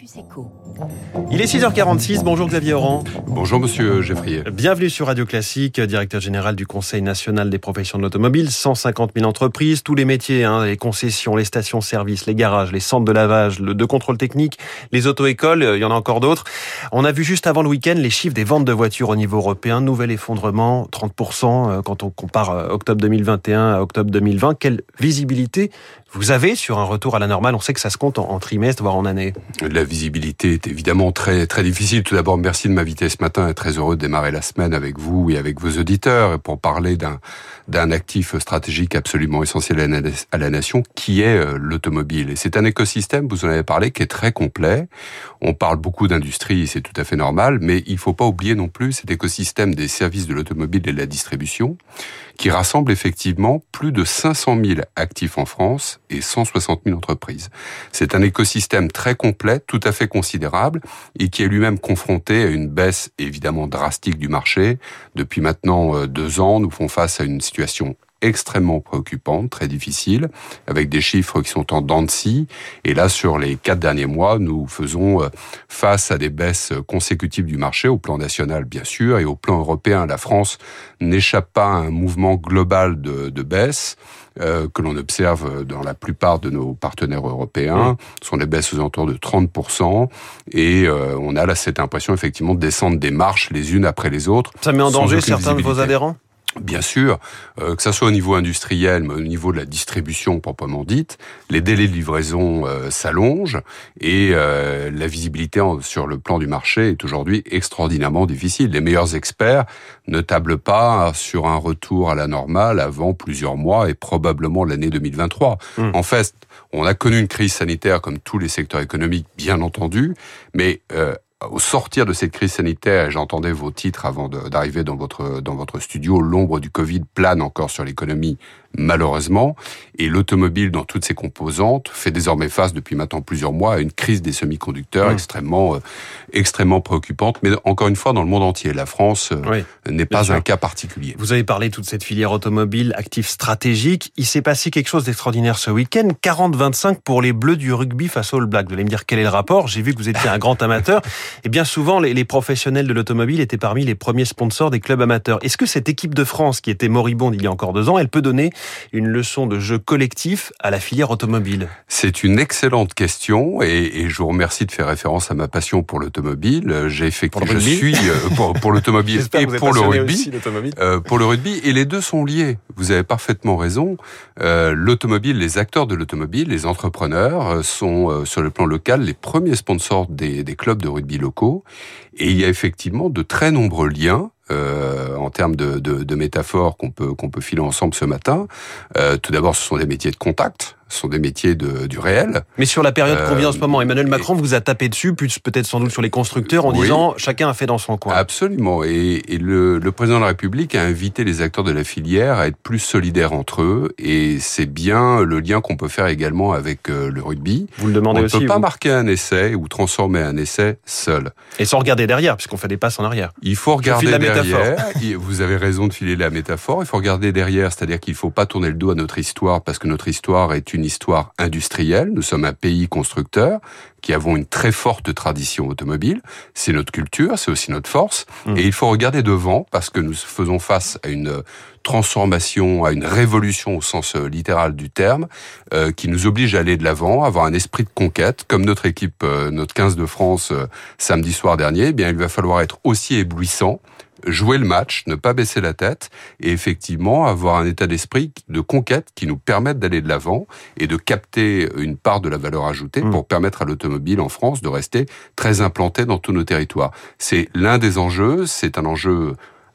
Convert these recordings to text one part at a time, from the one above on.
Campus. Il est 6h46, bonjour Xavier Oran. Bonjour Monsieur Geffrier. Bienvenue sur Radio Classique, directeur général du Conseil national des professions de l'automobile, 150 000 entreprises, tous les métiers, hein, les concessions, les stations-service, les garages, les centres de lavage, le de contrôle technique, les auto-écoles, il y en a encore d'autres. On a vu juste avant le week-end les chiffres des ventes de voitures au niveau européen, nouvel effondrement, 30% euh, quand on compare euh, octobre 2021 à octobre 2020. Quelle visibilité vous avez sur un retour à la normale On sait que ça se compte en, trimestre, voire en année. La visibilité est évidemment très très difficile. Tout d'abord, merci de m'inviter ce matin et très heureux de démarrer la semaine avec vous et avec vos auditeurs pour parler d'un d'un actif stratégique absolument essentiel à la nation qui est euh, l'automobile. Et c'est un écosystème, vous en avez parlé, qui est très complet. On parle beaucoup d'industrie, c'est tout à fait normal, mais il faut pas oublier non plus cet écosystème des services de l'automobile et de la distribution qui rassemble effectivement plus de 500 000 actifs en France et 160 000 entreprises. C'est un écosystème très complet, tout à fait considérable, et qui est lui-même confronté à une baisse évidemment drastique du marché. Depuis maintenant euh, deux ans, nous faisons face à une situation extrêmement préoccupante, très difficile, avec des chiffres qui sont en dents de scie. Et là, sur les quatre derniers mois, nous faisons euh, face à des baisses consécutives du marché, au plan national bien sûr, et au plan européen. La France n'échappe pas à un mouvement global de, de baisse. Euh, que l'on observe dans la plupart de nos partenaires européens. Ce sont des baisses aux alentours de 30%. Et euh, on a là cette impression effectivement de descendre des marches les unes après les autres. Ça met en danger certains de vos adhérents? Bien sûr, euh, que ça soit au niveau industriel, mais au niveau de la distribution proprement dite, les délais de livraison euh, s'allongent et euh, la visibilité sur le plan du marché est aujourd'hui extraordinairement difficile. Les meilleurs experts ne tablent pas sur un retour à la normale avant plusieurs mois et probablement l'année 2023. Hum. En fait, on a connu une crise sanitaire comme tous les secteurs économiques, bien entendu, mais au sortir de cette crise sanitaire, j'entendais vos titres avant d'arriver dans votre dans votre studio, l'ombre du Covid plane encore sur l'économie malheureusement, et l'automobile dans toutes ses composantes fait désormais face depuis maintenant plusieurs mois à une crise des semi-conducteurs mmh. extrêmement, euh, extrêmement préoccupante. Mais encore une fois, dans le monde entier, la France euh, n'est pas un cas particulier. Vous avez parlé de toute cette filière automobile, actif stratégique. Il s'est passé quelque chose d'extraordinaire ce week-end. 40-25 pour les Bleus du rugby face aux All Blacks. Vous allez me dire quel est le rapport? J'ai vu que vous étiez un grand amateur. Et bien souvent, les, les professionnels de l'automobile étaient parmi les premiers sponsors des clubs amateurs. Est-ce que cette équipe de France, qui était moribonde il y a encore deux ans, elle peut donner une leçon de jeu collectif à la filière automobile C'est une excellente question et, je vous remercie de faire référence à ma passion pour l'automobile. J'ai effectivement, je suis euh, pour, pour l'automobile et pour le rugby. Euh, pour le rugby et les deux sont liés. Vous avez parfaitement raison. Euh, l'automobile, les acteurs de l'automobile, les entrepreneurs sont sur le plan local les premiers sponsors des, des clubs de rugby locaux et il y a effectivement de très nombreux liens euh, en termes de, de, de métaphores qu'on peut qu'on peut filer ensemble ce matin. Euh, tout d'abord, ce sont des métiers de contact sont des métiers de, du réel. Mais sur la période qu'on vit en ce moment, Emmanuel euh, Macron vous a tapé dessus, plus peut-être sans doute sur les constructeurs, en disant chacun a fait dans son coin. Absolument. Et, et le, le, président de la République a invité les acteurs de la filière à être plus solidaires entre eux. Et c'est bien le lien qu'on peut faire également avec euh, le rugby. Vous le demandez aussi. On ne peut pas marquer un essai ou transformer un essai seul. Et sans regarder derrière, puisqu'on fait des passes en arrière. Il faut regarder derrière. vous avez raison de filer la métaphore. Il faut regarder derrière, c'est-à-dire qu'il ne faut pas tourner le dos à notre histoire parce que notre histoire est une une histoire industrielle. Nous sommes un pays constructeur qui avons une très forte tradition automobile. C'est notre culture, c'est aussi notre force. Mmh. Et il faut regarder devant parce que nous faisons face à une transformation, à une révolution au sens euh, littéral du terme, euh, qui nous oblige à aller de l'avant, avoir un esprit de conquête, comme notre équipe, euh, notre 15 de France samedi soir dernier. Eh bien, il va falloir être aussi éblouissant jouer le match, ne pas baisser la tête et effectivement avoir un état d'esprit de conquête qui nous permette d'aller de l'avant et de capter une part de la valeur ajoutée mm. pour permettre à l'automobile en France de rester très implanté dans tous nos territoires. C'est l'un des enjeux, c'est un enjeu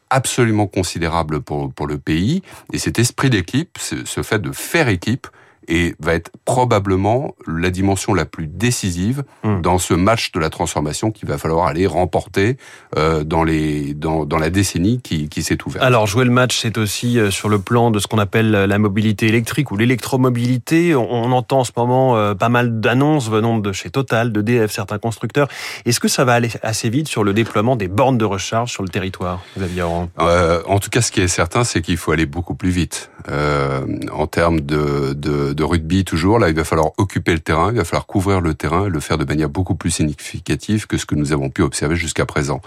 absolument considérable pour, pour le pays et cet esprit d'équipe, ce fait de faire équipe, et va être probablement la dimension la plus décisive hmm. dans ce match de la transformation qu'il va falloir aller remporter euh, dans, les, dans, dans la décennie qui, qui s'est ouverte. Alors jouer le match, c'est aussi euh, sur le plan de ce qu'on appelle la mobilité électrique ou l'électromobilité. On, entend en ce moment euh, pas mal d'annonces venant de chez Total, de DF, certains constructeurs. Est-ce que ça va aller assez vite sur le déploiement des bornes de recharge sur le territoire, Xavier euh, En tout cas, ce qui est certain, c'est qu'il faut aller beaucoup plus vite euh, en termes de, de de rugby toujours. Là, il va falloir occuper le terrain, il va falloir couvrir le terrain et le faire de manière beaucoup plus significative que ce que nous avons pu observer jusqu'à présent.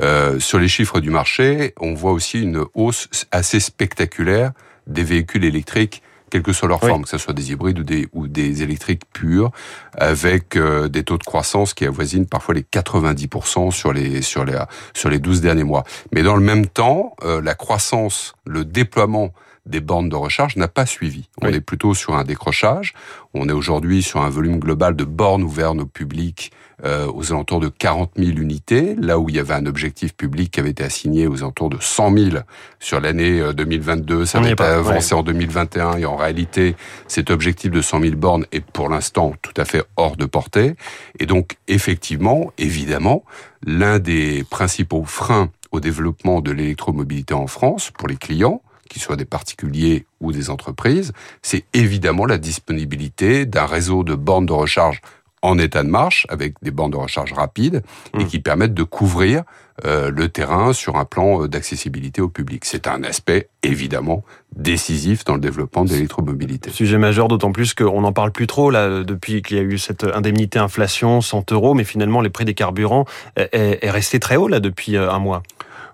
Euh, sur les chiffres du marché, on voit aussi une hausse assez spectaculaire des véhicules électriques quelle que soit leur forme, que ce soit des hybrides ou des, ou des électriques purs, avec euh, des taux de croissance qui avoisinent parfois les 90% sur les, sur les, sur les 12 derniers mois. Mais dans le même temps, euh, la croissance, le déploiement des bornes de recharge n'a pas suivi. On est plutôt sur un décrochage. On est aujourd'hui sur un volume global de bornes ouvertes au public euh, aux alentours de 40 000 unités, là où il y avait un objectif public qui avait été assigné aux alentours de 100 000 sur l'année 2022. Euh, Ça va été avancé en 2021 et en réalité, cet objectif de 100 000 bornes est pour l'instant tout à fait hors de portée. Et donc, effectivement, évidemment, l'un des principaux freins au développement de l'électromobilité en France pour les clients, qu'ils soient des particuliers ou des entreprises, c'est évidemment la disponibilité d'un réseau de bornes de recharge en état de marche, avec des bornes de recharge rapides, et mmh. qui permettent de couvrir euh, le terrain sur un plan euh, d'accessibilité au public. C'est un aspect évidemment décisif dans le développement de l'électromobilité. Sujet majeur, d'autant plus qu'on n'en parle plus trop là depuis qu'il y a eu cette indemnité inflation 100 euros, mais finalement les prix des carburants est, est resté très haut là depuis euh, un mois.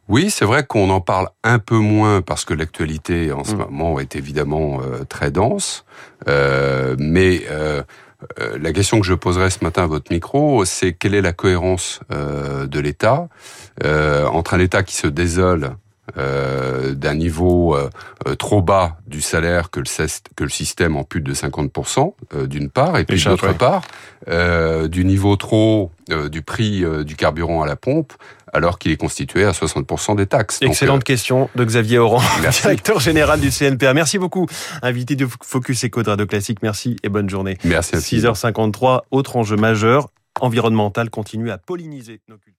Oui, c'est vrai qu'on en parle un peu moins parce que l'actualité en ce mm. moment est évidemment euh, très dense. Euh, mais euh, euh, la question que je poserai ce matin à votre micro, c'est quelle est la cohérence de l'État entre un État qui se désole d'un niveau trop bas du salaire que le, que le système ampute de 50% d'une part, et puis d'autre part, du niveau trop du prix du carburant à la pompe alors qu'il est constitué à 60% des taxes. Excellente euh, question de Xavier Oran, directeur général du CNPA. Merci beaucoup, invité de Focus Eco de Radio Classique. Merci et bonne journée. Merci. 6h53, autre enjeu majeur, environnemental continue à polliniser nos cultures.